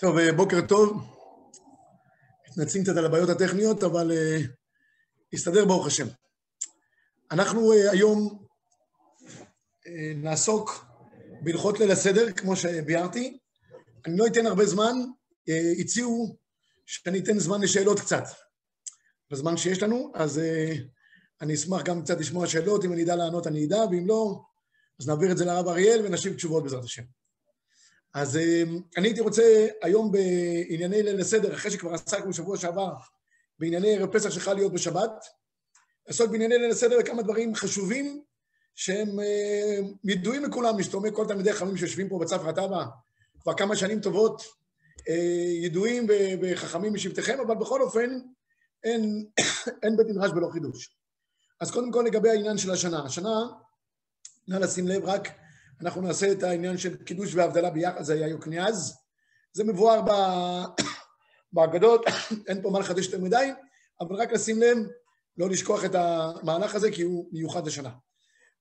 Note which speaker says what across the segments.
Speaker 1: טוב, אה, בוקר טוב. מתנצלים קצת על הבעיות הטכניות, אבל uh, הסתדר ברוך השם. אנחנו uh, היום נעסוק בהלכות ליל הסדר, כמו שביארתי. אני לא אתן הרבה זמן, הציעו שאני אתן זמן לשאלות קצת. בזמן שיש לנו, אז אני אשמח גם קצת לשמוע שאלות, אם אני אדע לענות אני אדע, ואם לא, אז נעביר את זה לרב אריאל ונשיב תשובות בעזרת השם. אז אני הייתי רוצה היום בענייני ליל הסדר, אחרי שכבר עסקנו בשבוע שעבר בענייני ערב פסח שחל להיות בשבת, לעסוק בענייני ליל הסדר וכמה דברים חשובים שהם ידועים לכולם, משתומע כל תלמידי חכמים שיושבים פה בצפרא טבא כבר כמה שנים טובות, ידועים וחכמים משבטיכם, אבל בכל אופן אין, אין בית מדרש בלא חידוש. אז קודם כל לגבי העניין של השנה. השנה, נא לשים לב רק אנחנו נעשה את העניין של קידוש והבדלה ביחד, זה היה יוקניאז. זה מבואר באגדות, אין פה מה לחדש יותר מדי, אבל רק לשים לב, לא לשכוח את המהלך הזה, כי הוא מיוחד לשנה.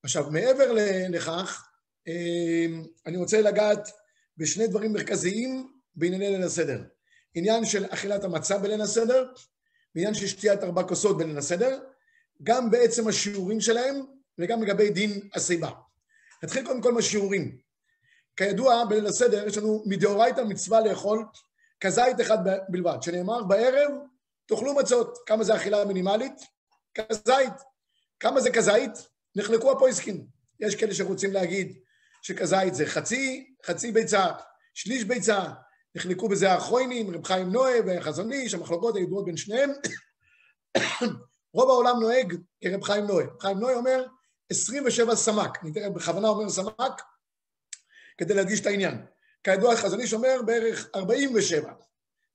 Speaker 1: עכשיו, מעבר לכך, אמ, אני רוצה לגעת בשני דברים מרכזיים בענייני ליל הסדר. עניין של אכילת המצה בליל הסדר, ועניין של שתיית ארבע כוסות בליל הסדר, גם בעצם השיעורים שלהם, וגם לגבי דין הסיבה. נתחיל קודם כל מהשיעורים. כידוע, בליל הסדר יש לנו מדאורייתא מצווה לאכול כזית אחד בלבד, שנאמר בערב תאכלו מצות. כמה זה אכילה מינימלית? כזית. כמה זה כזית? נחלקו הפויסקים. יש כאלה שרוצים להגיד שכזית זה חצי, חצי ביצה, שליש ביצה, נחלקו בזה האחרונים, רב חיים נועה וחזון איש, המחלוקות הידועות בין שניהם. רוב העולם נוהג כרב חיים נועה. חיים נועה אומר, 27 סמ"ק, אני בכוונה אומר סמ"ק, כדי להדגיש את העניין. כידוע, חזון איש אומר בערך 47.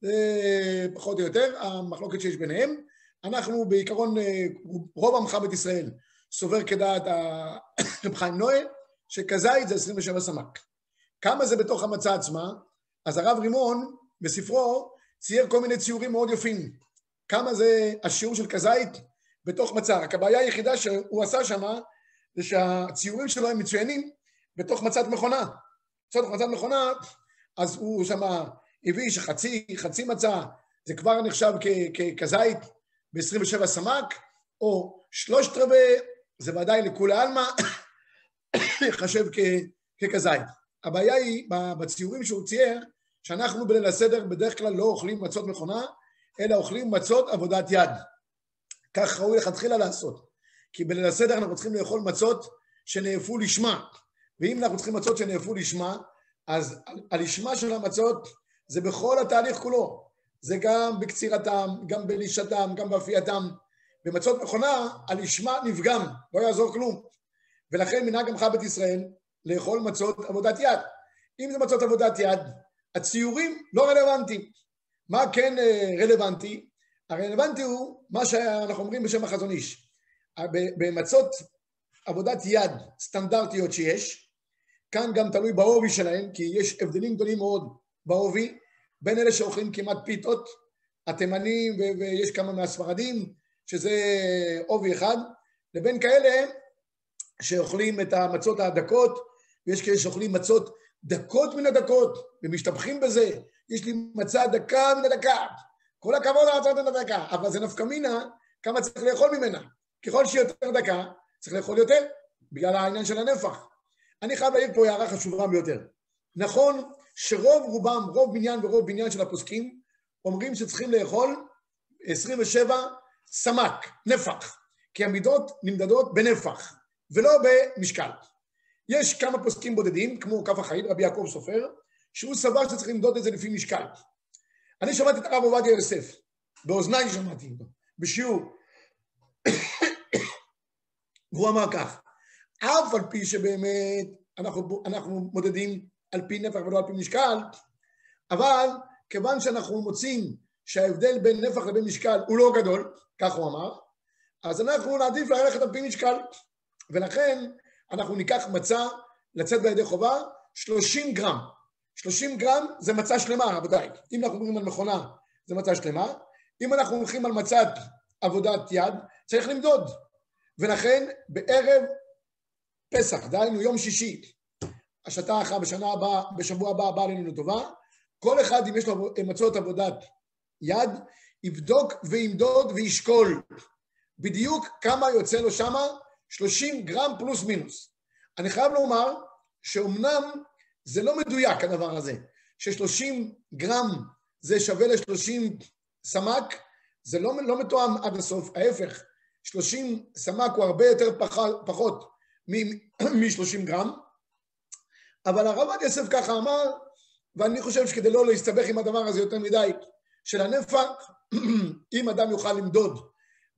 Speaker 1: זה פחות או יותר המחלוקת שיש ביניהם. אנחנו בעיקרון, רוב עמך בית ישראל סובר כדעת רב חיים נועה, שכזית זה 27 סמ"ק. כמה זה בתוך המצה עצמה? אז הרב רימון בספרו צייר כל מיני ציורים מאוד יפים. כמה זה השיעור של כזית בתוך מצה. רק הבעיה היחידה שהוא עשה שמה, זה שהציורים שלו הם מצוינים בתוך מצת מכונה. בתוך מצת מכונה, אז הוא שמה הביא שחצי, חצי מצה, זה כבר נחשב כזית ב-27 סמ"ק, או שלושת רבעי, זה ודאי לכולי עלמא, ייחשב ככזית. הבעיה היא בציורים שהוא צייר, שאנחנו בליל הסדר בדרך כלל לא אוכלים מצות מכונה, אלא אוכלים מצות עבודת יד. כך ראוי לכתחילה לעשות. כי בליל הסדר אנחנו צריכים לאכול מצות שנאפו לשמה. ואם אנחנו צריכים מצות שנאפו לשמה, אז הלשמה של המצות זה בכל התהליך כולו. זה גם בקצירתם, גם בלישתם, גם באפייתם. במצות מכונה, הלשמה נפגם, לא יעזור כלום. ולכן מנהג עמך בית ישראל לאכול מצות עבודת יד. אם זה מצות עבודת יד, הציורים לא רלוונטיים. מה כן אה, רלוונטי? הרלוונטי הוא מה שאנחנו אומרים בשם החזון איש. במצות עבודת יד סטנדרטיות שיש, כאן גם תלוי בעובי שלהם, כי יש הבדלים גדולים מאוד בעובי, בין אלה שאוכלים כמעט פיתות, התימנים ויש כמה מהספרדים, שזה עובי אחד, לבין כאלה שאוכלים את המצות הדקות, ויש כאלה שאוכלים מצות דקות מן הדקות, ומשתבחים בזה, יש לי מצה דקה מן הדקה, כל הכבוד על המצות מן הדקה, אבל זה נפקא מינה, כמה צריך לאכול ממנה. ככל שהיא יותר דקה, צריך לאכול יותר, בגלל העניין של הנפח. אני חייב להעיר פה הערה חשובה ביותר. נכון שרוב רובם, רוב בניין ורוב בניין של הפוסקים, אומרים שצריכים לאכול 27 סמ"ק, נפח, כי המידות נמדדות בנפח, ולא במשקל. יש כמה פוסקים בודדים, כמו כף החיים, רבי יעקב סופר, שהוא סבר שצריך למדוד את זה לפי משקל. אני שמעתי את הרב עובדיה יוסף, באוזניי שמעתי אותו, בשיעור. והוא אמר כך, אף על פי שבאמת אנחנו, אנחנו מודדים על פי נפח ולא על פי משקל, אבל כיוון שאנחנו מוצאים שההבדל בין נפח לבין משקל הוא לא גדול, כך הוא אמר, אז אנחנו נעדיף ללכת על פי משקל. ולכן אנחנו ניקח מצה לצאת בידי חובה 30 גרם. 30 גרם זה מצה שלמה, רבותיי. אם אנחנו מדברים על מכונה, זה מצה שלמה. אם אנחנו הולכים על מצת עבודת יד, צריך למדוד. ולכן בערב פסח, דהיינו יום שישי, השתה אחר בשנה הבאה, בשבוע הבא הבא עלינו לטובה, כל אחד, אם יש לו מצות עבודת יד, יבדוק וימדוד וישקול בדיוק כמה יוצא לו שמה, 30 גרם פלוס מינוס. אני חייב לומר שאומנם זה לא מדויק הדבר הזה, ש-30 גרם זה שווה ל-30 סמ"ק, זה לא, לא מתואם עד הסוף, ההפך, 30 סמ"ק הוא הרבה יותר פח, פחות מ-30 גרם, אבל הרב עד יוסף ככה אמר, ואני חושב שכדי לא להסתבך עם הדבר הזה יותר מדי, של הנפח, אם אדם יוכל למדוד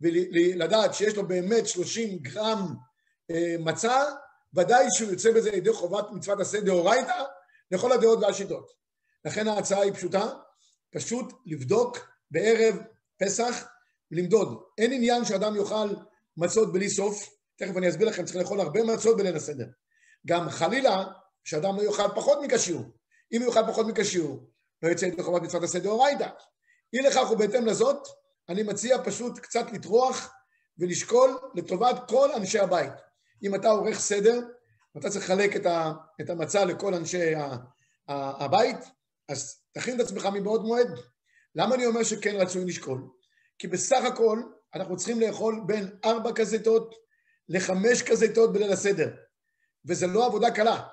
Speaker 1: ולדעת שיש לו באמת 30 גרם אה, מצה, ודאי שהוא יוצא בזה לידי חובת מצוות עשה דאורייתא לכל הדעות והשיטות. לכן ההצעה היא פשוטה, פשוט לבדוק בערב פסח ולמדוד. אין עניין שאדם יאכל מצות בלי סוף, תכף אני אסביר לכם, צריך לאכול הרבה מצות בליל הסדר. גם חלילה, שאדם לא יאכל פחות מכשיור. אם יאכל פחות מכשיור, לא יצא ידי חובת מצוות עשה דאורייתא. אי לכך ובהתאם לזאת, אני מציע פשוט קצת לטרוח ולשקול לטובת כל אנשי הבית. אם אתה עורך סדר, ואתה צריך לחלק את, ה, את המצה לכל אנשי ה, ה, הבית, אז תכין את עצמך מבעוד מועד. למה אני אומר שכן רצוי לשקול? כי בסך הכל אנחנו צריכים לאכול בין ארבע כזיתות לחמש כזיתות בליל הסדר, וזה לא עבודה קלה.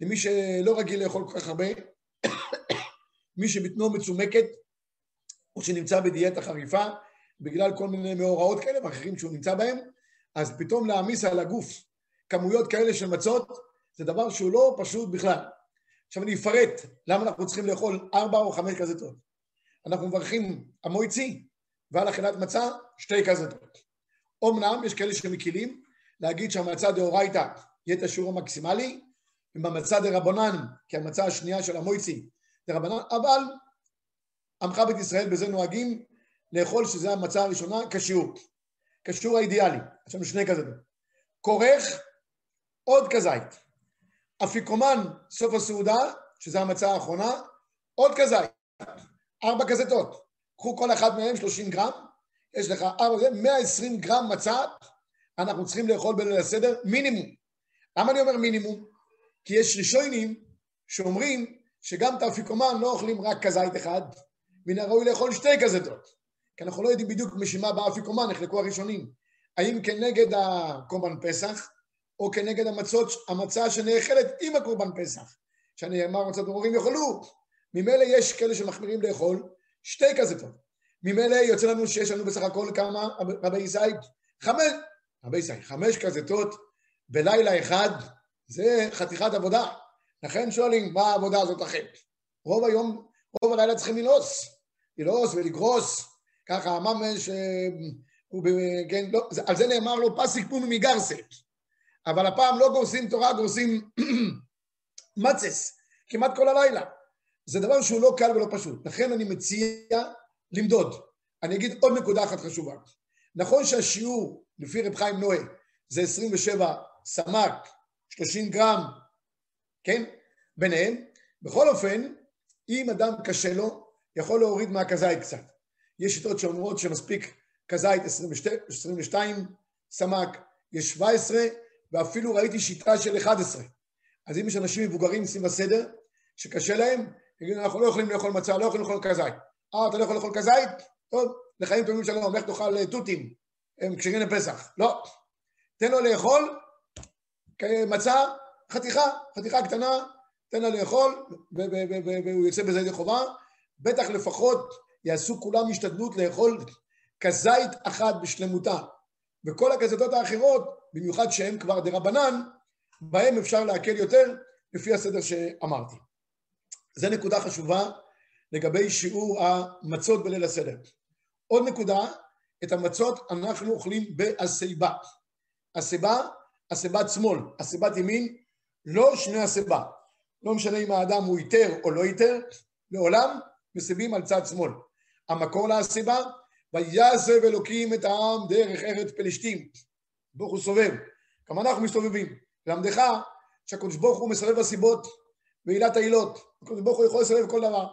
Speaker 1: למי שלא רגיל לאכול כל כך הרבה, מי שבטנו מצומקת, או שנמצא בדיאטה חריפה, בגלל כל מיני מאורעות כאלה ואחרים שהוא נמצא בהם, אז פתאום להעמיס על הגוף כמויות כאלה של מצות, זה דבר שהוא לא פשוט בכלל. עכשיו אני אפרט למה אנחנו צריכים לאכול ארבע או חמש כזיתות. אנחנו מברכים המויצי ועל אכילת מצה שתי כזיתות. אמנם יש כאלה שמקילים להגיד שהמצה דאורייתא יהיה את השיעור המקסימלי, ובמצה דרבנן, כי המצה השנייה של המויצי דרבנן, אבל עמך בית ישראל בזה נוהגים לאכול שזה המצה הראשונה כשיעור, כשיעור האידיאלי, יש לנו שני כזיתות. כורך עוד כזית. אפיקומן, סוף הסעודה, שזה המצה האחרונה, עוד כזית. ארבע כזיתות. קחו כל אחד מהם 30 גרם, יש לך ארבע, 120 גרם מצה, אנחנו צריכים לאכול בליל הסדר מינימום. למה אני אומר מינימום? כי יש ראשונים שאומרים שגם את האפיקומן לא אוכלים רק כזית אחד, מן הראוי לאכול שתי כזיתות. כי אנחנו לא יודעים בדיוק משימה באפיקומן, נחלקו הראשונים. האם כנגד הקורבן פסח, או כנגד המצות, המצה שנאכלת עם הקורבן פסח. שנאמר מצות ברורים יאכלו. ממילא יש כאלה שמחמירים לאכול שתי כזיתות. ממילא יוצא לנו שיש לנו בסך הכל כמה, רבי ישי? חמש, רבי ישי, חמש כזיתות בלילה אחד, זה חתיכת עבודה. לכן שואלים, מה העבודה הזאת לכם? רוב היום, רוב הלילה צריכים ללעוס, ללעוס ולגרוס. ככה הממש, הוא, כן, לא, על זה נאמר לו פסיק פומי מגרסט. אבל הפעם לא גורסים תורה, גורסים מצס, כמעט כל הלילה. זה דבר שהוא לא קל ולא פשוט. לכן אני מציע למדוד. אני אגיד עוד נקודה אחת חשובה. נכון שהשיעור, לפי רב חיים נועה, זה 27 סמ"ק, 30 גרם, כן? ביניהם. בכל אופן, אם אדם קשה לו, יכול להוריד מהכזית קצת. יש שיטות שאומרות שמספיק כזית 22 סמ"ק, יש 17, ואפילו ראיתי שיטה של 11. אז אם יש אנשים מבוגרים סביב הסדר, שקשה להם, יגידו, אנחנו לא יכולים לאכול מצה, לא יכולים לאכול כזית. אה, אתה לא יכול לאכול כזית? טוב, לחיים טובים שלום, לך תאכל אה, תותים, הם כשרים לפסח. לא. תן לו לאכול מצה, חתיכה, חתיכה קטנה, תן לה לאכול, והוא יוצא בזה ידי חובה. בטח לפחות יעשו כולם השתדלות לאכול כזית אחת בשלמותה. וכל הכזיתות האחרות במיוחד שהם כבר דה רבנן, בהם אפשר להקל יותר לפי הסדר שאמרתי. זו נקודה חשובה לגבי שיעור המצות בליל הסדר. עוד נקודה, את המצות אנחנו אוכלים בהסיבה. הסיבה, הסיבת שמאל, הסיבת ימין, לא שני הסיבה. לא משנה אם האדם הוא איתר או לא איתר, לעולם מסיבים על צד שמאל. המקור להסיבה, ויעזב אלוקים את העם דרך ארץ פלשתים. ברוך הוא סובב. גם אנחנו מסתובבים. ללמדך שהקדוש ברוך הוא מסובב הסיבות ועילת העילות. הקדוש ברוך הוא יכול לסובב כל דבר.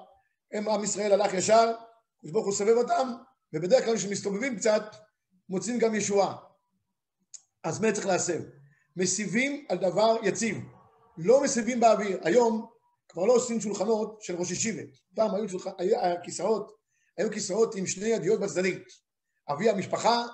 Speaker 1: הם, עם ישראל הלך ישר, הקדוש ברוך הוא סובב אותם, ובדרך כלל כשמסתובבים קצת, מוצאים גם ישועה. אז מה צריך להסב? מסיבים על דבר יציב, לא מסיבים באוויר. היום, כבר לא עושים שולחנות של ראש ישיבה. פעם היו, הכיסאות, היו כיסאות עם שני ידיות בצדדים. אבי המשפחה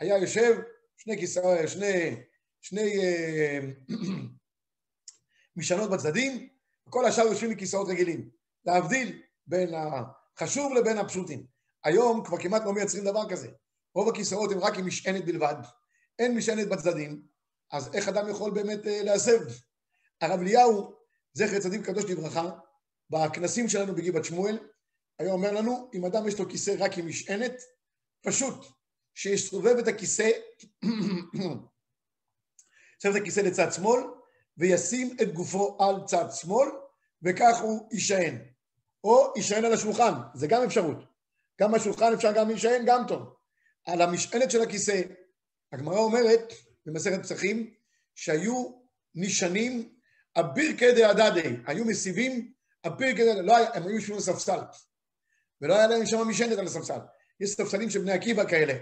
Speaker 1: היה יושב, שני כיסאות, שני, שני אה, משענות בצדדים, וכל השאר יושבים מכיסאות רגילים. להבדיל בין החשוב לבין הפשוטים. היום כבר כמעט לא מייצרים דבר כזה. רוב הכיסאות הם רק עם משענת בלבד. אין משענת בצדדים, אז איך אדם יכול באמת אה, להסב? הרב אליהו, זכר צדיק קדוש לברכה, בכנסים שלנו בגבעת שמואל, היה אומר לנו, אם אדם יש לו כיסא רק עם משענת, פשוט, שיסובב את הכיסא, יסובב את הכיסא לצד שמאל, וישים את גופו על צד שמאל, וכך הוא יישען. או יישען על השולחן, זה גם אפשרות. גם השולחן אפשר גם להישען, גם טוב. על המשענת של הכיסא. הגמרא אומרת, במסכת פסחים, שהיו נשענים אביר כדי הדדי, היו מסיבים אביר כדי, לא היה, הם היו יושבים על ספסל, ולא היה להם שם משענת על הספסל. יש ספסלים של בני עקיבא כאלה,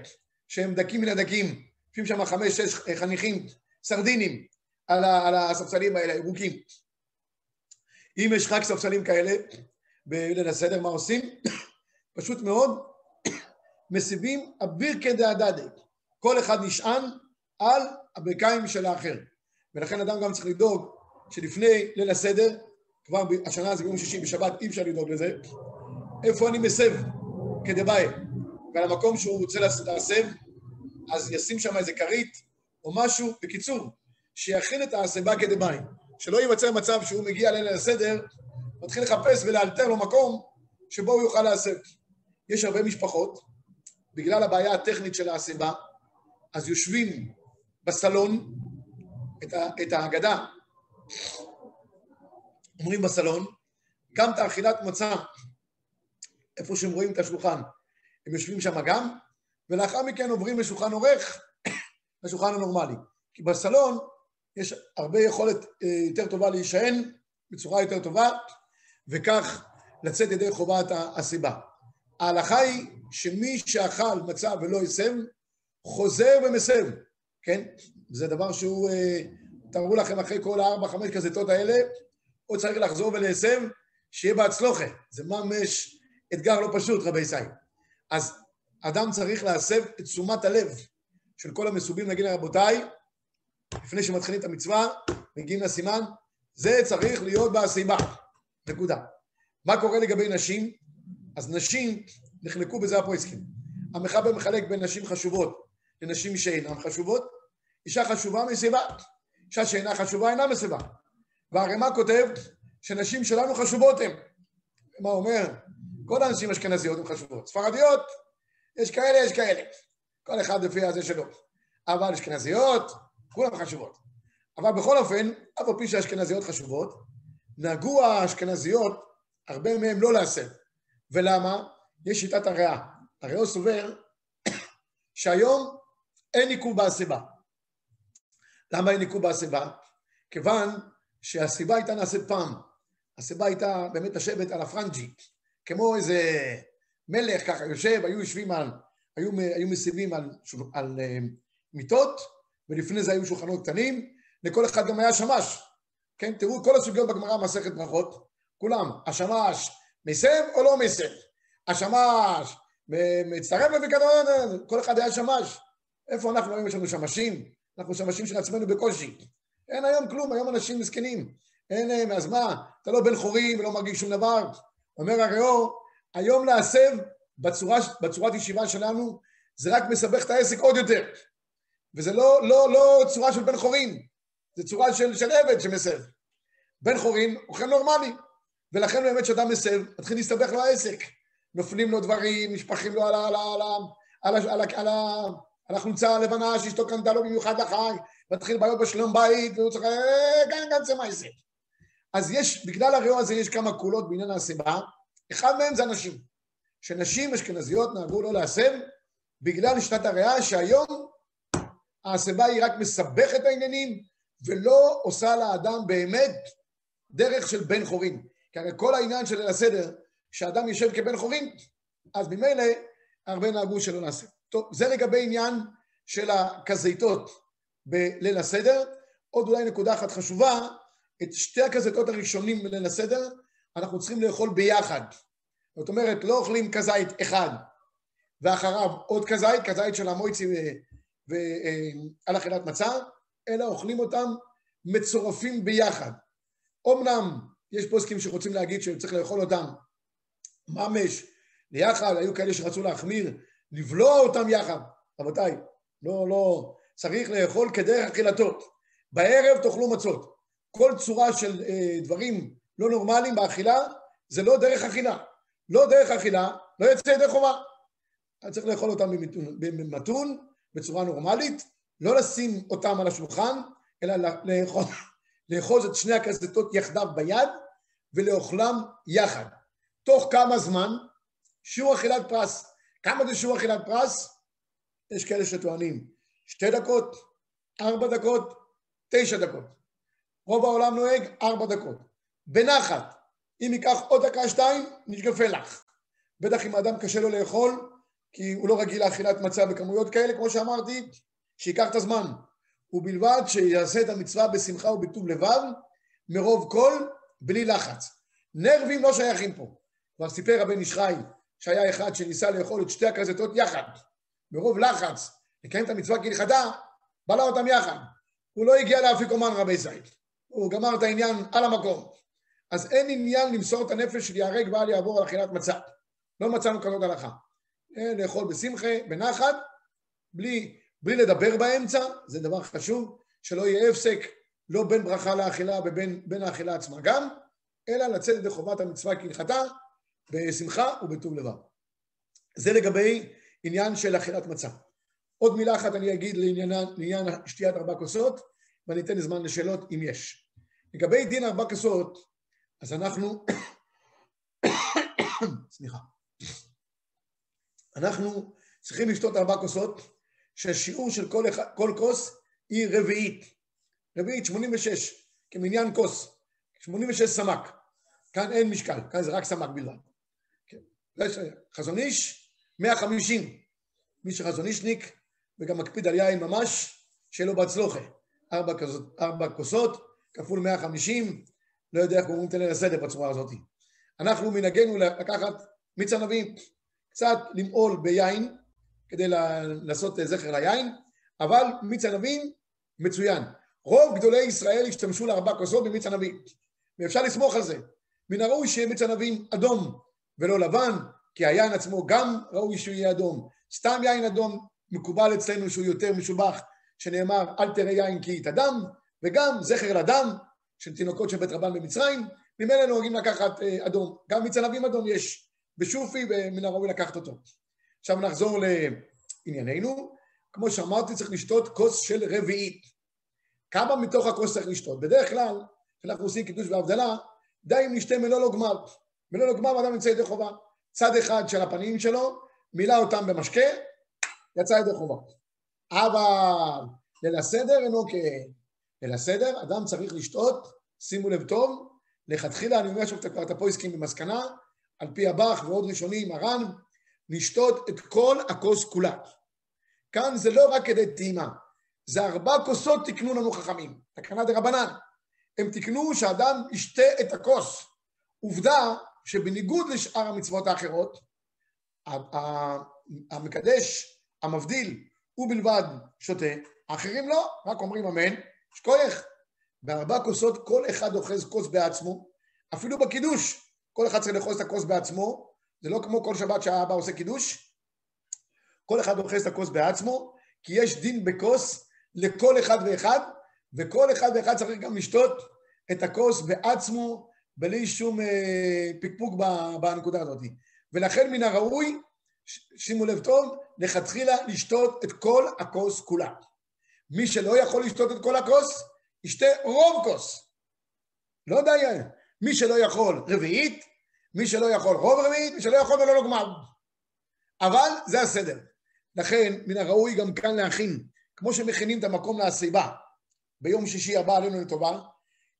Speaker 1: שהם דקים מן הדקים, יושבים שם חמש, שש חניכים, סרדינים, על, על הספסלים האלה, ירוקים. אם יש רק ספסלים כאלה, בליל הסדר, מה עושים? פשוט מאוד, מסיבים אביר כדי הדדי. כל אחד נשען על הברכיים של האחר. ולכן אדם גם צריך לדאוג שלפני ליל הסדר, כבר השנה זה ביום שישי, בשבת אי אפשר לדאוג לזה, איפה אני מסב כדבעי, ועל המקום שהוא רוצה להסב, אז ישים שם איזה כרית או משהו, בקיצור, שיכין את ההסבה כדבעי, שלא ייווצר מצב שהוא מגיע ליל הסדר, מתחיל לחפש ולאלתר לו מקום שבו הוא יוכל להסב. יש הרבה משפחות, בגלל הבעיה הטכנית של ההסבה, אז יושבים בסלון, את, ה, את ההגדה, אומרים בסלון, גם את האכילת מצה, איפה שהם רואים את השולחן, הם יושבים שם גם, ולאחר מכן עוברים לשולחן עורך, לשולחן הנורמלי. כי בסלון יש הרבה יכולת אה, יותר טובה להישען בצורה יותר טובה, וכך לצאת ידי חובת הסיבה. ההלכה היא שמי שאכל מצה ולא הסב, חוזר ומסב, כן? זה דבר שהוא, אה, תראו לכם אחרי כל הארבע, חמש כזיתות האלה, הוא צריך לחזור ולהסב, שיהיה בהצלוחה. זה ממש אתגר לא פשוט, רבי ישראל. אז אדם צריך להסב את תשומת הלב של כל המסובים, נגיד לרבותיי, לפני שמתחילים את המצווה, מגיעים לסימן, זה צריך להיות בהסיבה. נקודה. מה קורה לגבי נשים? אז נשים נחלקו בזה הפויסקים. המחבר מחלק בין נשים חשובות לנשים שאינן חשובות. אישה חשובה מסיבה, אישה שאינה חשובה אינה מסיבה. והרמ"א כותב שנשים שלנו חשובות הן. מה אומר? כל הנשים אשכנזיות הן חשובות. ספרדיות, יש כאלה, יש כאלה. כל אחד לפי הזה שלו. אבל אשכנזיות, כולן חשובות. אבל בכל אופן, אף על פי שהאשכנזיות חשובות, נהגו האשכנזיות, הרבה מהם לא להסב. ולמה? יש שיטת הריאה. הריאו סובר שהיום אין עיכוב בהסיבה. למה אין עיכוב בהסיבה? כיוון שהסיבה הייתה נעשית פעם. הסיבה הייתה באמת לשבת על הפרנג'י, כמו איזה מלך ככה יושב, היו יושבים על, היו, היו מסיבים על, על uh, מיטות, ולפני זה היו שולחנות קטנים, לכל אחד גם היה שמש. כן, תראו כל הסוגיות בגמרא מסכת ברכות, כולם, השמש מסב או לא מסב? השמש מצטרף לפיקדון, כל אחד היה שמש. איפה אנחנו היום יש לנו שמשים? אנחנו שמשים של עצמנו בקושי. אין היום כלום, היום אנשים מסכנים. אין אז מה, אתה לא בן חורים ולא מרגיש שום דבר. אומר הריאור, היום להסב בצורת ישיבה שלנו, זה רק מסבך את העסק עוד יותר. וזה לא, לא, לא צורה של בן חורים, זה צורה של, של עבד שמסב. בן חורים הוא חן נורמלי, ולכן באמת כשאדם מסב, מתחיל להסתבך לו העסק. נופלים לו דברים, נשפכים לו על, על, על, על, על, על, על, על החולצה הלבנה שאשתו קנתה לו במיוחד לחג, מתחיל בעיות בשלום בית, והוא צריך... גם גם זה מעשה. אז יש, בגלל הריאו הזה יש כמה קולות בעניין הסיבה, אחד מהם זה הנשים. שנשים אשכנזיות נהגו לא להסב בגלל שיטת הריאה שהיום הסיבה היא רק מסבכת העניינים ולא עושה לאדם באמת דרך של בן חורין. כי הרי כל העניין של ליל הסדר, שאדם יושב כבן חורין, אז ממילא הרבה נהגו שלא נעשה. טוב, זה לגבי עניין של הכזיתות בליל הסדר. עוד אולי נקודה אחת חשובה, את שתי הכזיתות הראשונים בליל הסדר, אנחנו צריכים לאכול ביחד. זאת אומרת, לא אוכלים כזית אחד ואחריו עוד כזית, כזית של המויצי ועל אכילת מצה, אלא אוכלים אותם מצורפים ביחד. אמנם יש פוסקים שרוצים להגיד שצריך לאכול אותם ממש ליחד, היו כאלה שרצו להחמיר, לבלוע אותם יחד. רבותיי, לא, לא, צריך לאכול כדרך אכילתו. בערב תאכלו מצות. כל צורה של אה, דברים לא נורמליים באכילה, זה לא דרך אכילה. לא דרך אכילה, לא יוצא ידי חובה. אתה צריך לאכול אותם במתון, בצורה נורמלית, לא לשים אותם על השולחן, אלא לאכול, לאחוז את שני הכזיתות יחדיו ביד ולאוכלם יחד. תוך כמה זמן? שיעור אכילת פרס. כמה זה שיעור אכילת פרס? יש כאלה שטוענים שתי דקות, ארבע דקות, תשע דקות. רוב העולם נוהג ארבע דקות. בנחת, אם ייקח עוד דקה שתיים, נשגפה לך. בטח אם האדם קשה לו לאכול, כי הוא לא רגיל לאכילת מצה בכמויות כאלה, כמו שאמרתי, שייקח את הזמן. ובלבד שיעשה את המצווה בשמחה ובטוב לבב, מרוב קול, בלי לחץ. נרבים לא שייכים פה. כבר סיפר הבן איש חי שהיה אחד שניסה לאכול את שתי הכזיתות יחד, מרוב לחץ, לקיים את המצווה כהלכתה, בלע אותם יחד. הוא לא הגיע לאפיקומן רבי זית. הוא גמר את העניין על המקום. אז אין עניין למסור את הנפש של ייהרג ואל יעבור על אכילת מצה. לא מצאנו כזאת הלכה. אה, לאכול בשמחה, בנחת, בלי, בלי לדבר באמצע, זה דבר חשוב, שלא יהיה הפסק לא בין ברכה לאכילה ובין האכילה עצמה גם, אלא לצאת ידי חובת המצווה כהלכתה, בשמחה ובטוב לבב. זה לגבי עניין של אכילת מצה. עוד מילה אחת אני אגיד לעניין, לעניין שתיית ארבע כוסות, ואני אתן זמן לשאלות אם יש. לגבי דין ארבע כוסות, אז אנחנו, סליחה, אנחנו צריכים לשתות ארבע כוסות, שהשיעור של כל, אחד, כל כוס היא רביעית. רביעית, 86, כמניין כוס, 86 סמ"ק. כאן אין משקל, כאן זה רק סמ"ק בלבד. כן. חזון איש, 150. מי שחזונישניק וגם מקפיד על יין ממש, שיהיה לו בהצלוחה. ארבע, ארבע כוסות, כפול 150, לא יודע איך קוראים את ליל הסדר בצורה הזאת. אנחנו מנהגנו לקחת מיץ ענבים, קצת למעול ביין, כדי לעשות זכר ליין, אבל מיץ ענבים מצוין. רוב גדולי ישראל השתמשו לארבע כוסות במיץ ענבים, ואפשר לסמוך על זה. מן הראוי שיהיה מיץ ענבים אדום ולא לבן, כי היין עצמו גם ראוי שהוא יהיה אדום. סתם יין אדום מקובל אצלנו שהוא יותר משובח, שנאמר אל תראה יין כי יתאדם, וגם זכר לדם של תינוקות של בית רבן במצרים, ממילא נוהגים לקחת אה, אדום. גם מיץ ענבים אדום יש בשופי ומן הראוי לקחת אותו. עכשיו נחזור לענייננו. כמו שאמרתי, צריך לשתות כוס של רביעית. כמה מתוך הכוס צריך לשתות? בדרך כלל, כשאנחנו עושים קידוש והבדלה, די אם נשתה מלוא גמר. מלוא גמר אדם יוצא ידי חובה. צד אחד של הפנים שלו, מילא אותם במשקה, יצא ידי חובה. אבל ליל הסדר אינו כן. ליל הסדר, אדם צריך לשתות, שימו לב טוב, לכתחילה אני אומר שאתה כבר את הפויסקים במסקנה, על פי הבח ועוד ראשונים, מרן, לשתות את כל הכוס כולה. כאן זה לא רק כדי טעימה, זה ארבע כוסות תקנו לנו חכמים, תקנה דה רבנן. הם תקנו שאדם ישתה את הכוס. עובדה שבניגוד לשאר המצוות האחרות, המקדש, המבדיל, הוא בלבד שותה, האחרים לא, רק אומרים אמן, שכוייך. בארבע כוסות כל אחד אוחז כוס בעצמו, אפילו בקידוש, כל אחד צריך לאחוז את הכוס בעצמו, זה לא כמו כל שבת שהאבא עושה קידוש, כל אחד אוחז את הכוס בעצמו, כי יש דין בכוס לכל אחד ואחד, וכל אחד ואחד צריך גם לשתות את הכוס בעצמו, בלי שום אה, פקפוק בנקודה הזאת. ולכן מן הראוי, שימו לב טוב, לכתחילה לשתות את כל הכוס כולה. מי שלא יכול לשתות את כל הכוס, ישתה רוב כוס. לא דיין. מי שלא יכול רביעית, מי שלא יכול רוב רביעית, מי שלא יכול ולא גמר. אבל זה הסדר. לכן, מן הראוי גם כאן להכין, כמו שמכינים את המקום להסיבה, ביום שישי הבא עלינו לטובה,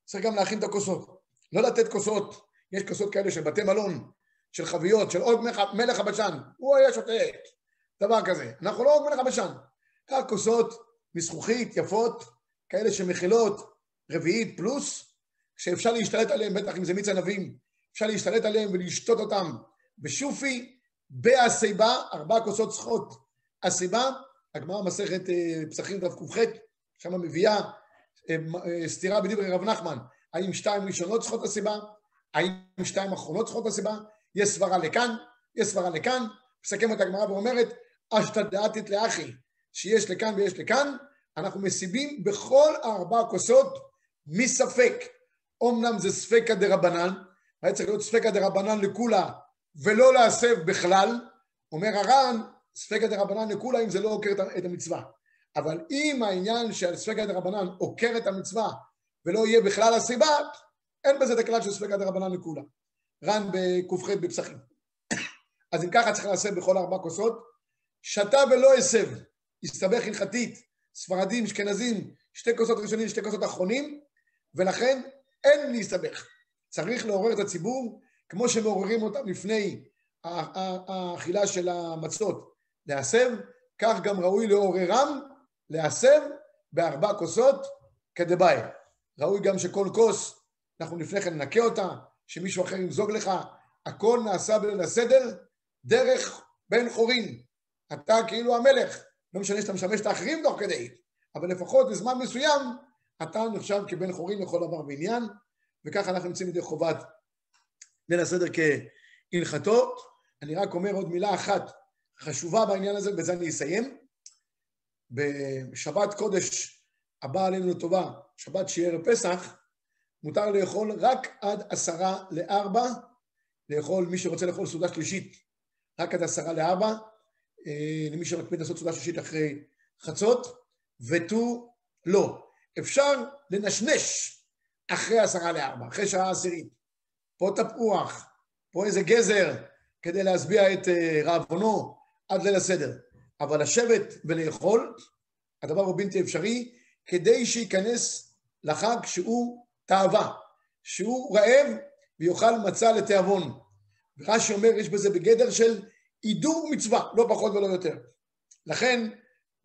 Speaker 1: צריך גם להכין את הכוסות. לא לתת כוסות, יש כוסות כאלה של בתי מלון, של חביות, של עוד מלך הבשן, הוא היה שותה, דבר כזה. אנחנו לא עוד מלך הבשן. רק כוסות מזכוכית, יפות, כאלה שמכילות רביעית פלוס, שאפשר להשתלט עליהם, בטח אם זה מיץ ענבים, אפשר להשתלט עליהם ולשתות אותם. בשופי, בהסיבה, ארבע כוסות צריכות הסיבה, הגמרא מסכת אה, פסחים ק"ח, שם מביאה אה, אה, סתירה בדברי רב נחמן, האם שתיים ראשונות צריכות הסיבה, האם שתיים אחרונות צריכות הסיבה, יש סברה לכאן, יש סברה לכאן, מסכמת הגמרא ואומרת, אשתא דעתית לאחי, שיש לכאן ויש לכאן, אנחנו מסיבים בכל ארבע כוסות מספק. אמנם זה ספקא דרבנן, היה צריך להיות ספקא דרבנן לכולה ולא להסב בכלל, אומר הר"ן, ספקא דרבנן לכולה אם זה לא עוקר את המצווה. אבל אם העניין של ספקא דרבנן עוקר את המצווה ולא יהיה בכלל הסיבה, אין בזה את הכלל של ספקא דרבנן לכולה. ר"ן בק"ח בפסחים. אז אם ככה צריך להסב בכל ארבע כוסות, שתה ולא הסב, הסתבך הלכתית, ספרדים, אשכנזים, שתי כוסות ראשונים, שתי כוסות אחרונים, ולכן אין להסתבך. צריך לעורר את הציבור, כמו שמעוררים אותם לפני האכילה של המצות להסב, כך גם ראוי לעוררם להסב בארבע כוסות כדבעי. ראוי גם שכל כוס, אנחנו לפני כן ננקה אותה, שמישהו אחר ימזוג לך, הכל נעשה בליל הסדר דרך בן חורין. אתה כאילו המלך, לא משנה שאתה משמש את האחרים תוך כדי, אבל לפחות בזמן מסוים אתה נחשב כבן חורין לכל דבר ועניין, וככה אנחנו נמצאים ידי חובת ליל הסדר כהלכתו. אני רק אומר עוד מילה אחת חשובה בעניין הזה, ובזה אני אסיים. בשבת קודש הבאה עלינו לטובה, שבת שיהיה ערב פסח, מותר לאכול רק עד עשרה לארבע, לאכול, מי שרוצה לאכול סעודה שלישית, רק עד עשרה לארבע, אה, למי שמקפיד לעשות סעודה שלישית אחרי חצות, ותו לא. אפשר לנשנש אחרי עשרה לארבע, אחרי שעה עשירית. פה תפוח, פה איזה גזר, כדי להשביע את אה, רעבונו עד ליל הסדר. אבל לשבת ולאכול, הדבר הוא בלתי אפשרי, כדי שייכנס לחג שהוא תאווה, שהוא רעב ויאכל מצה לתיאבון. ורש"י אומר, יש בזה בגדר של הידור מצווה, לא פחות ולא יותר. לכן,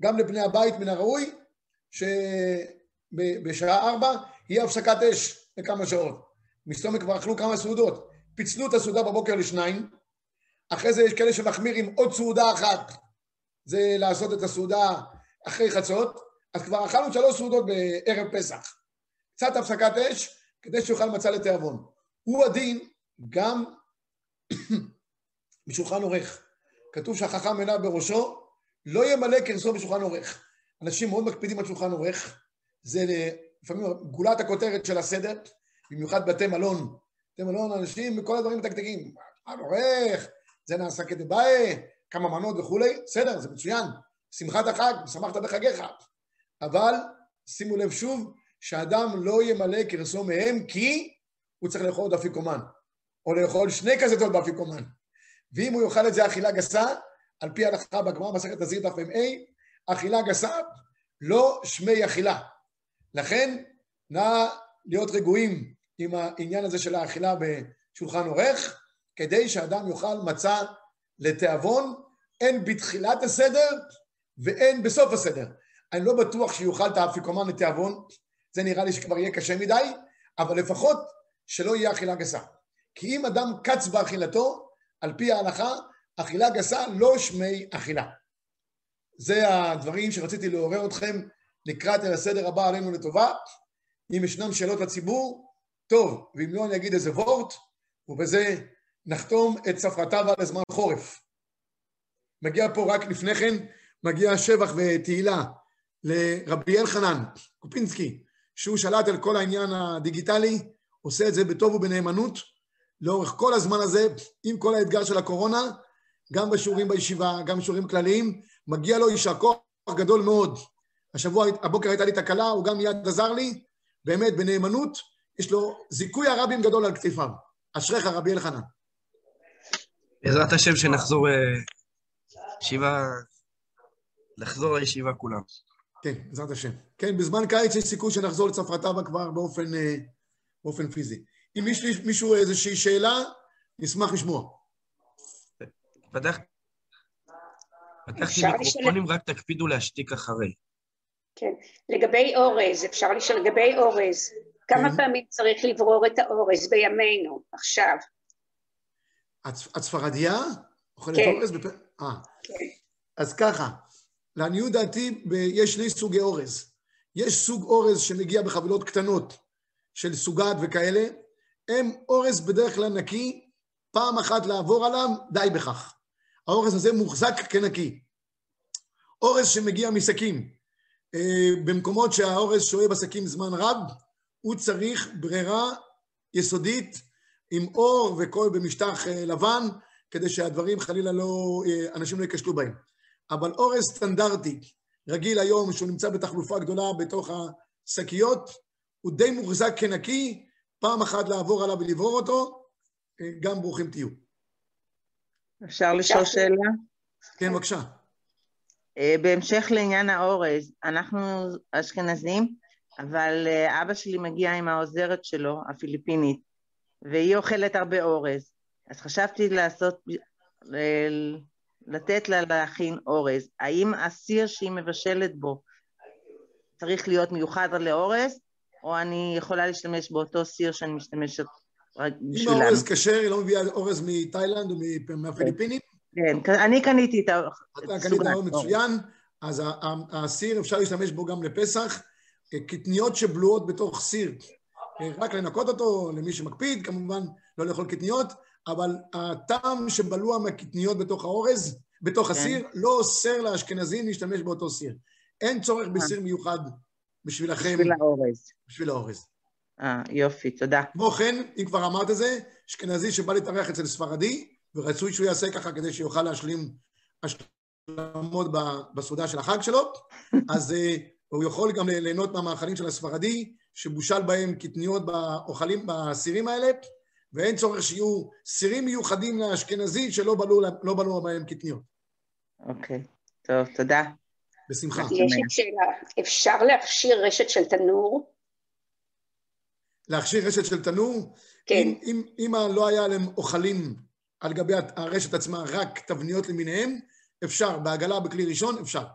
Speaker 1: גם לבני הבית מן הראוי שבשעה ארבע יהיה הפסקת אש לכמה שעות. מסתום כבר אכלו כמה סעודות, פיצלו את הסעודה בבוקר לשניים, אחרי זה יש כאלה שמחמיר עם עוד סעודה אחת, זה לעשות את הסעודה אחרי חצות, אז כבר אכלנו שלוש סעודות בערב פסח. קצת הפסקת אש, כדי שיוכל מצה לתיאבון. הוא הדין גם בשולחן עורך. כתוב שהחכם עיניו בראשו, לא ימלא כרסו בשולחן עורך. אנשים מאוד מקפידים על שולחן עורך, זה לפעמים גולת הכותרת של הסדר, במיוחד בתי מלון. בתי מלון, אנשים מכל הדברים מתקתקים. שולחן עורך, זה נעשה כדבעי, כמה מנות וכולי, בסדר, זה מצוין. שמחת החג, שמחת בחגיך. אבל שימו לב שוב, שאדם לא ימלא כרסו מהם, כי הוא צריך לאכול עוד אפיקומן, או לאכול שני כזיתות באפיקומן. ואם הוא יאכל את זה אכילה גסה, על פי ההלכה בגמרא מסכת נזיר דף מ"ה, אכילה גסה, לא שמי אכילה. לכן, נא להיות רגועים עם העניין הזה של האכילה בשולחן עורך, כדי שאדם יאכל מצה לתיאבון, הן בתחילת הסדר והן בסוף הסדר. אני לא בטוח שיאכל את האפיקומן לתיאבון, זה נראה לי שכבר יהיה קשה מדי, אבל לפחות שלא יהיה אכילה גסה. כי אם אדם קץ באכילתו, על פי ההלכה, אכילה גסה לא שמי אכילה. זה הדברים שרציתי לעורר אתכם לקראת אל הסדר הבא עלינו לטובה. אם ישנן שאלות לציבור, טוב, ואם לא אני אגיד איזה וורט, ובזה נחתום את ספרתיו על הזמן חורף. מגיע פה רק לפני כן, מגיע שבח ותהילה לרבי אלחנן קופינסקי, שהוא שלט על כל העניין הדיגיטלי, עושה את זה בטוב ובנאמנות, לאורך כל הזמן הזה, עם כל האתגר של הקורונה, גם בשיעורים בישיבה, גם בשיעורים כלליים, מגיע לו יישר כוח גדול מאוד. השבוע, הבוקר הייתה לי תקלה, הוא גם מיד עזר לי, באמת, בנאמנות, יש לו זיכוי הרבים גדול על כתפיו. אשריך, רבי אלחנן.
Speaker 2: בעזרת השם שנחזור אה, ישיבה, לחזור לישיבה כולם.
Speaker 1: כן, בעזרת השם. כן, בזמן קיץ יש סיכוי שנחזור לצפרתבה כבר באופן, אה, באופן פיזי. אם יש למישהו איזושהי שאלה, נשמח לשמוע.
Speaker 2: פתח... פתחתי מיקרופונים, רק תקפידו להשתיק אחרי.
Speaker 3: כן. לגבי אורז, אפשר לשאול לגבי אורז. כמה כן. פעמים צריך לברור את האורז בימינו, עכשיו?
Speaker 1: את ספרדיה? אוכלת כן. אורז? בפ... אה. כן. אז ככה, לעניות דעתי, יש שני סוגי אורז. יש סוג אורז שמגיע בחבילות קטנות של סוגת וכאלה, הם אורז בדרך כלל נקי, פעם אחת לעבור עליו, די בכך. האורז הזה מוחזק כנקי. אורז שמגיע משקים, במקומות שהאורז שוהה בשקים זמן רב, הוא צריך ברירה יסודית עם אור וכל במשטח אה, לבן, כדי שהדברים חלילה לא, אה, אנשים לא ייכשלו בהם. אבל אורז סטנדרטי, רגיל היום, שהוא נמצא בתחלופה גדולה בתוך השקיות, הוא די מוחזק כנקי, פעם אחת לעבור עליו ולברור אותו, גם ברוכים תהיו.
Speaker 4: אפשר לשאול שאלה?
Speaker 1: כן, בבקשה.
Speaker 4: אה, בהמשך לעניין האורז, אנחנו אשכנזים, אבל אה, אבא שלי מגיע עם העוזרת שלו, הפיליפינית, והיא אוכלת הרבה אורז. אז חשבתי לעשות, לתת לה להכין אורז. האם הסיר שהיא מבשלת בו צריך להיות מיוחד לאורז, או אני יכולה להשתמש באותו סיר שאני משתמשת
Speaker 1: בשבילנו? אם האורז כשר, היא לא מביאה אורז מתאילנד או מהפיליפינים?
Speaker 4: כן, אני קניתי את
Speaker 1: הסוג אתה קנית אורז מצוין, אז הסיר אפשר להשתמש בו גם לפסח. קטניות שבלועות בתוך סיר, רק לנקות אותו, למי שמקפיד, כמובן לא לאכול קטניות, אבל הטעם שבלוע מהקטניות בתוך האורז, בתוך כן. הסיר, לא אוסר לאשכנזים להשתמש באותו סיר. אין צורך בסיר מיוחד בשבילכם.
Speaker 4: בשביל האורז.
Speaker 1: בשביל האורז.
Speaker 4: אה, יופי, תודה.
Speaker 1: כמו כן, אם כבר אמרת את זה, אשכנזי שבא להתארח אצל ספרדי, ורצוי שהוא יעשה ככה כדי שיוכל להשלים השלמות בסעודה של החג שלו, אז uh, הוא יכול גם ליהנות מהמאכלים של הספרדי, שבושל בהם קטניות באוכלים, בסירים האלה, ואין צורך שיהיו סירים מיוחדים לאשכנזי שלא בלעו, לא בלעו בהם קטניות.
Speaker 4: אוקיי, okay. טוב, תודה.
Speaker 1: בשמחה.
Speaker 3: יש לי שאלה, אפשר להכשיר רשת של תנור?
Speaker 1: להכשיר רשת של תנור? כן. אם, אם, אם לא היה להם אוכלים על גבי הרשת עצמה רק תבניות למיניהם, אפשר, בעגלה בכלי ראשון, אפשר.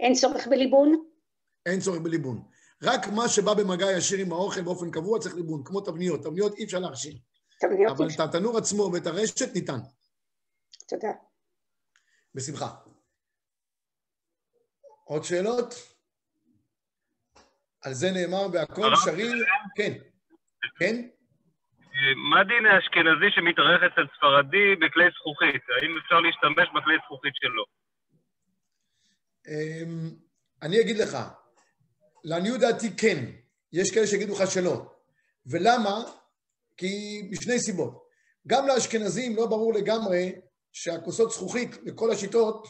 Speaker 3: אין צורך בליבון?
Speaker 1: אין צורך בליבון. רק מה שבא במגע ישיר עם האוכל באופן קבוע צריך ליבון, כמו תבניות. תבניות אי אפשר להכשיר. תבניות אבל את התנור עצמו ואת הרשת ניתן.
Speaker 3: תודה.
Speaker 1: בשמחה. עוד שאלות? על זה נאמר והכל שריר, כן. כן?
Speaker 5: מה דין האשכנזי שמתארח אצל ספרדי בכלי זכוכית? האם אפשר להשתמש בכלי זכוכית שלו?
Speaker 1: אמ, אני אגיד לך, לעניות דעתי כן, יש כאלה שיגידו לך שלא. ולמה? כי משני סיבות. גם לאשכנזים לא ברור לגמרי שהכוסות זכוכית לכל השיטות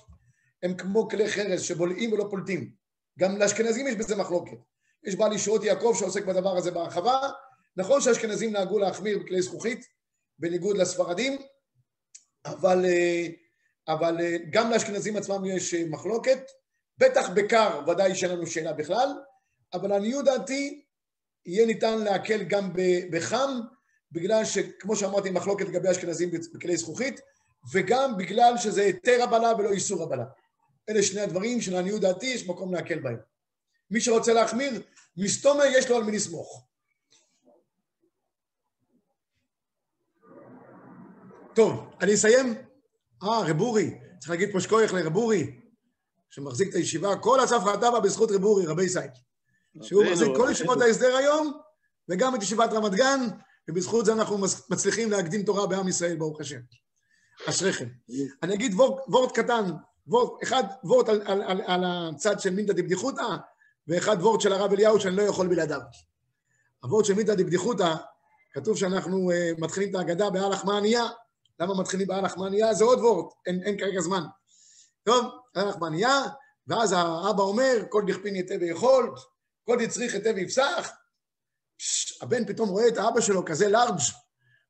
Speaker 1: הם כמו כלי חרס שבולעים ולא פולטים. גם לאשכנזים יש בזה מחלוקת. יש בעל ישועות יעקב שעוסק בדבר הזה בהרחבה, נכון שהאשכנזים נהגו להחמיר בכלי זכוכית, בניגוד לספרדים, אבל, אה, אבל אה, גם לאשכנזים עצמם יש אה, מחלוקת, בטח בקר ודאי שאין לנו שאלה בכלל, אבל לעניות דעתי יהיה ניתן להקל גם בחם, בגלל שכמו שאמרתי מחלוקת לגבי אשכנזים בכלי זכוכית, וגם בגלל שזה היתר הבלה ולא איסור הבלה. אלה שני הדברים שלעניות דעתי יש מקום להקל בהם. מי שרוצה להחמיר, מסתומר יש לו על מי לסמוך. טוב, אני אסיים. אה, רב אורי, צריך להגיד פה שכוייך לרב אורי, שמחזיק את הישיבה, כל הספחא טבא בזכות רב אורי, רבי סייק. שהוא מחזיק כל ישיבות ההסדר היום, וגם את ישיבת רמת גן, ובזכות זה אנחנו מצליחים להקדים תורה בעם ישראל, ברוך השם. אשריכם. אני אגיד וורט קטן, וורט, אחד וורט על, על, על, על הצד של מינתא דבדיחותא, ואחד וורט של הרב אליהו שאני לא יכול בלעדיו. הוורט של מינתא דבדיחותא, כתוב שאנחנו uh, מתחילים את ההגדה בהלך מה ענייה, למה מתחילים בהלך מניה? זה עוד וורט, אין, אין כרגע זמן. טוב, הלך מניה, ואז האבא אומר, כל דכפין יתה ויכול, כל דצריך יתה ויפסח. הבן פתאום רואה את האבא שלו כזה לארג',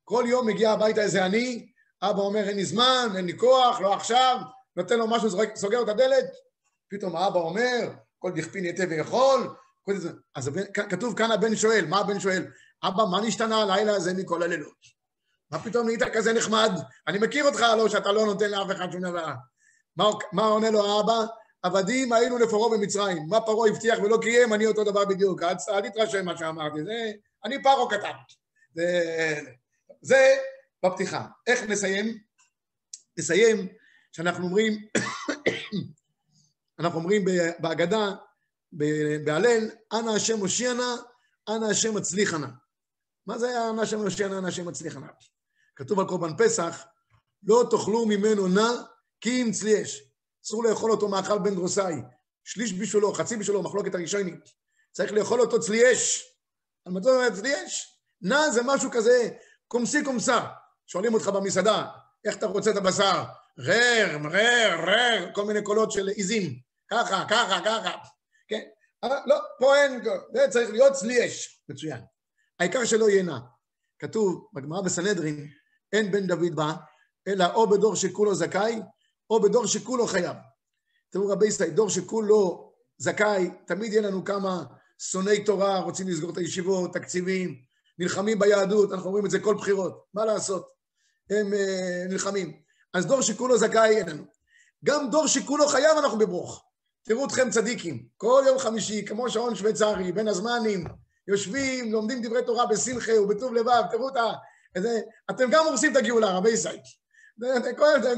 Speaker 1: כל יום מגיע הביתה איזה עני, אבא אומר, אין לי זמן, אין לי כוח, לא עכשיו, נותן לו משהו, סוגר את הדלת, פתאום האבא אומר, כל דכפין יתה ויכול, אז הבן, כתוב כאן הבן שואל, מה הבן שואל? אבא, מה נשתנה הלילה הזה מכל הלילות? מה פתאום נהיית כזה נחמד? אני מכיר אותך, לא, שאתה לא נותן לאף אחד שום דבר. מה, מה עונה לו האבא? עבדים היינו לפרעה במצרים. מה פרעה הבטיח ולא קיים, אני אותו דבר בדיוק. אל, אל תתרשם מה שאמרתי, זה... אני פרעה קטן. זה, זה בפתיחה. איך נסיים? נסיים שאנחנו אומרים, אנחנו אומרים בהגדה, בהלל, אנא השם הושיענה, אנא השם הצליחנה. מה זה אנא השם הושיענה, אנא השם הצליחנה? כתוב על קורבן פסח, לא תאכלו ממנו נא כי אם צלי אש. אסור לאכול אותו מאכל בן גרוסאי. שליש בשבילו, חצי בשבילו, מחלוקת הראשונית. צריך לאכול אותו צלי אש. על מה זה צלי אש? נא זה משהו כזה, קומסי קומסה. שואלים אותך במסעדה, איך אתה רוצה את הבשר? רר, רר, רר, כל מיני קולות של עיזים. ככה, ככה, ככה. כן? אבל לא, פה אין, זה צריך להיות צלי אש. מצוין. העיקר שלא יהיה נע. כתוב בגמרא בסנהדרין, אין בן דוד בא, אלא או בדור שכולו זכאי, או בדור שכולו חייב. תראו רבי ישראל, דור שכולו זכאי, תמיד יהיה לנו כמה שונאי תורה, רוצים לסגור את הישיבות, תקציבים, נלחמים ביהדות, אנחנו אומרים את זה כל בחירות, מה לעשות? הם uh, נלחמים. אז דור שכולו זכאי אין לנו. גם דור שכולו חייב אנחנו בברוך. תראו אתכם צדיקים, כל יום חמישי, כמו שעון שוויצרי, בין הזמנים, יושבים, לומדים דברי תורה בשמחה ובטוב לבב, תראו את. אתם גם הורסים את הגאולה, רבי ישראל.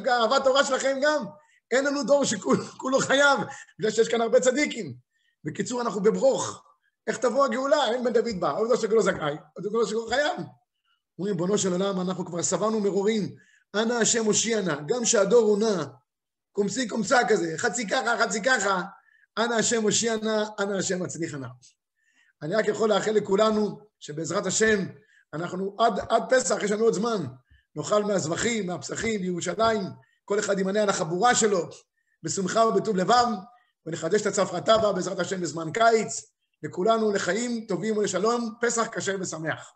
Speaker 1: אהבת תורה שלכם גם. אין לנו דור שכולו חייב, בגלל שיש כאן הרבה צדיקים. בקיצור, אנחנו בברוך. איך תבוא הגאולה? אין בן דוד בא, או דור שכולו זכאי, או דור שכולו חייב. אומרים, בונו של עולם, אנחנו כבר שבענו מרורים. אנא השם הושיע נא, גם שהדור הוא נע, קומסי קומסה כזה, חצי ככה, חצי ככה, אנא השם הושיע נא, אנא השם מצליחה נא. אני רק יכול לאחל לכולנו שבעזרת השם, אנחנו עד, עד פסח, יש לנו עוד זמן, נאכל מהזבחים, מהפסחים בירושלים, כל אחד ימנה על החבורה שלו, בשמחה ובטוב לבב, ונחדש את הצפרתבה בעזרת השם בזמן קיץ, וכולנו לחיים טובים ולשלום, פסח כשר ושמח.